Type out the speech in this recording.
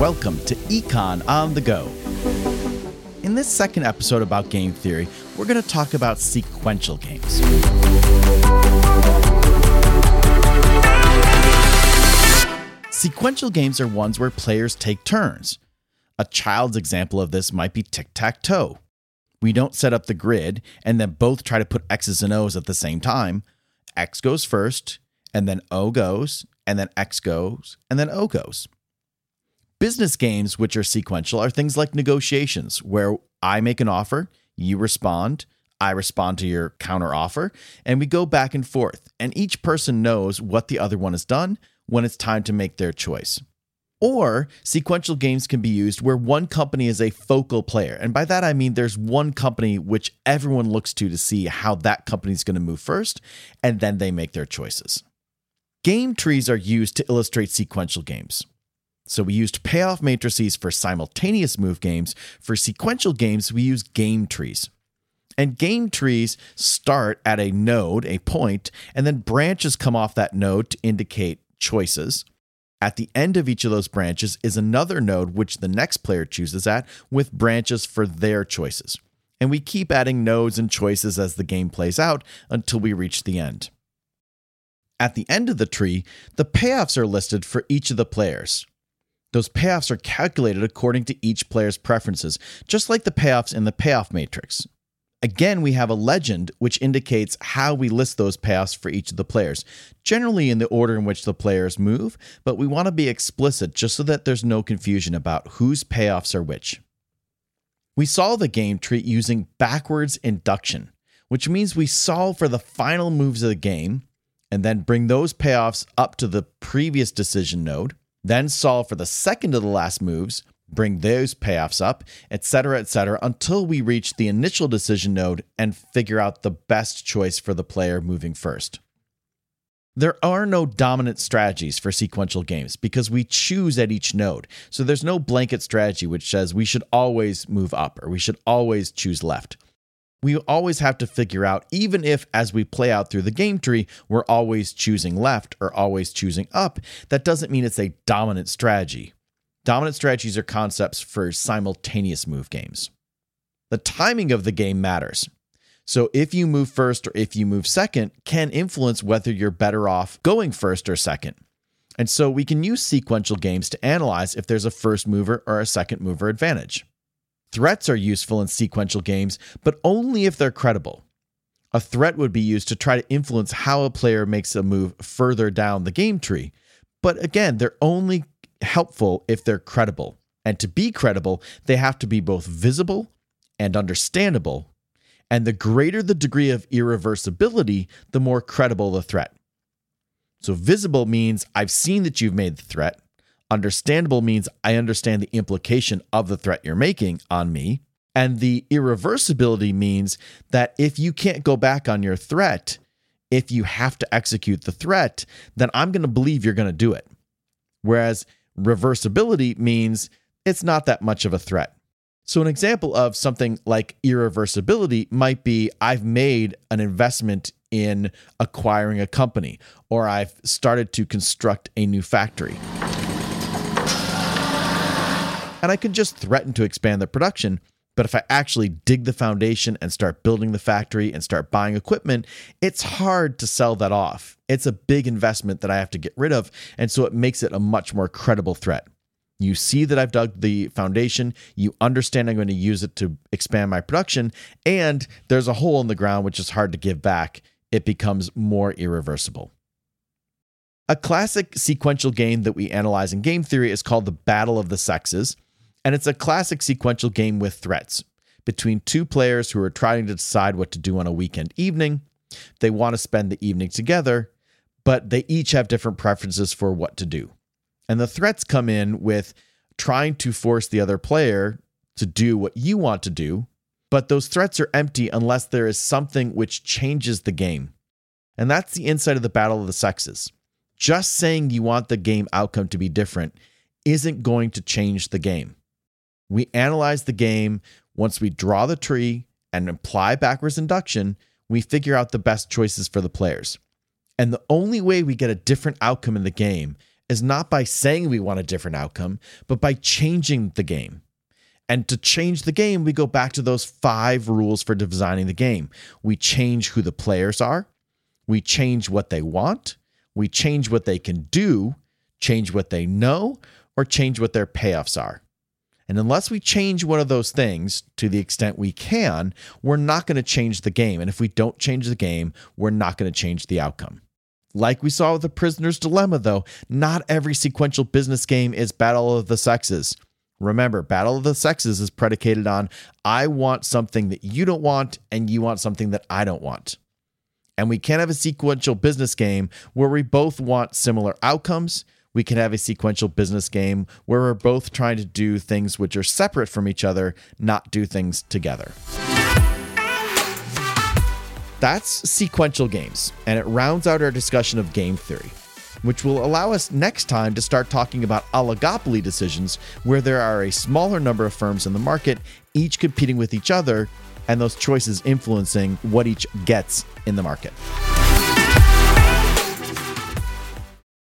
Welcome to Econ on the Go. In this second episode about game theory, we're going to talk about sequential games. Sequential games are ones where players take turns. A child's example of this might be tic tac toe. We don't set up the grid and then both try to put X's and O's at the same time. X goes first, and then O goes, and then X goes, and then O goes. Business games, which are sequential, are things like negotiations, where I make an offer, you respond, I respond to your counter offer, and we go back and forth. And each person knows what the other one has done when it's time to make their choice. Or sequential games can be used where one company is a focal player. And by that, I mean there's one company which everyone looks to to see how that company is going to move first, and then they make their choices. Game trees are used to illustrate sequential games. So we used payoff matrices for simultaneous move games. For sequential games, we use game trees. And game trees start at a node, a point, and then branches come off that node to indicate choices. At the end of each of those branches is another node which the next player chooses at with branches for their choices. And we keep adding nodes and choices as the game plays out until we reach the end. At the end of the tree, the payoffs are listed for each of the players. Those payoffs are calculated according to each player's preferences, just like the payoffs in the payoff matrix. Again, we have a legend which indicates how we list those payoffs for each of the players, generally in the order in which the players move, but we want to be explicit just so that there's no confusion about whose payoffs are which. We solve the game tree using backwards induction, which means we solve for the final moves of the game and then bring those payoffs up to the previous decision node, then solve for the second to the last moves, bring those payoffs up, etc., etc., until we reach the initial decision node and figure out the best choice for the player moving first. There are no dominant strategies for sequential games because we choose at each node. So there's no blanket strategy which says we should always move up or we should always choose left. We always have to figure out, even if as we play out through the game tree, we're always choosing left or always choosing up, that doesn't mean it's a dominant strategy. Dominant strategies are concepts for simultaneous move games. The timing of the game matters. So if you move first or if you move second can influence whether you're better off going first or second. And so we can use sequential games to analyze if there's a first mover or a second mover advantage. Threats are useful in sequential games, but only if they're credible. A threat would be used to try to influence how a player makes a move further down the game tree. But again, they're only helpful if they're credible. And to be credible, they have to be both visible and understandable. And the greater the degree of irreversibility, the more credible the threat. So, visible means I've seen that you've made the threat. Understandable means I understand the implication of the threat you're making on me. And the irreversibility means that if you can't go back on your threat, if you have to execute the threat, then I'm going to believe you're going to do it. Whereas Reversibility means it's not that much of a threat. So, an example of something like irreversibility might be I've made an investment in acquiring a company, or I've started to construct a new factory. And I can just threaten to expand the production. But if I actually dig the foundation and start building the factory and start buying equipment, it's hard to sell that off. It's a big investment that I have to get rid of. And so it makes it a much more credible threat. You see that I've dug the foundation. You understand I'm going to use it to expand my production. And there's a hole in the ground, which is hard to give back. It becomes more irreversible. A classic sequential game that we analyze in game theory is called the Battle of the Sexes. And it's a classic sequential game with threats between two players who are trying to decide what to do on a weekend evening. They want to spend the evening together, but they each have different preferences for what to do. And the threats come in with trying to force the other player to do what you want to do, but those threats are empty unless there is something which changes the game. And that's the insight of the battle of the sexes. Just saying you want the game outcome to be different isn't going to change the game. We analyze the game. Once we draw the tree and apply backwards induction, we figure out the best choices for the players. And the only way we get a different outcome in the game is not by saying we want a different outcome, but by changing the game. And to change the game, we go back to those five rules for designing the game. We change who the players are, we change what they want, we change what they can do, change what they know, or change what their payoffs are. And unless we change one of those things to the extent we can, we're not going to change the game. And if we don't change the game, we're not going to change the outcome. Like we saw with the prisoner's dilemma, though, not every sequential business game is Battle of the Sexes. Remember, Battle of the Sexes is predicated on I want something that you don't want, and you want something that I don't want. And we can't have a sequential business game where we both want similar outcomes. We can have a sequential business game where we're both trying to do things which are separate from each other, not do things together. That's sequential games, and it rounds out our discussion of game theory, which will allow us next time to start talking about oligopoly decisions where there are a smaller number of firms in the market, each competing with each other, and those choices influencing what each gets in the market.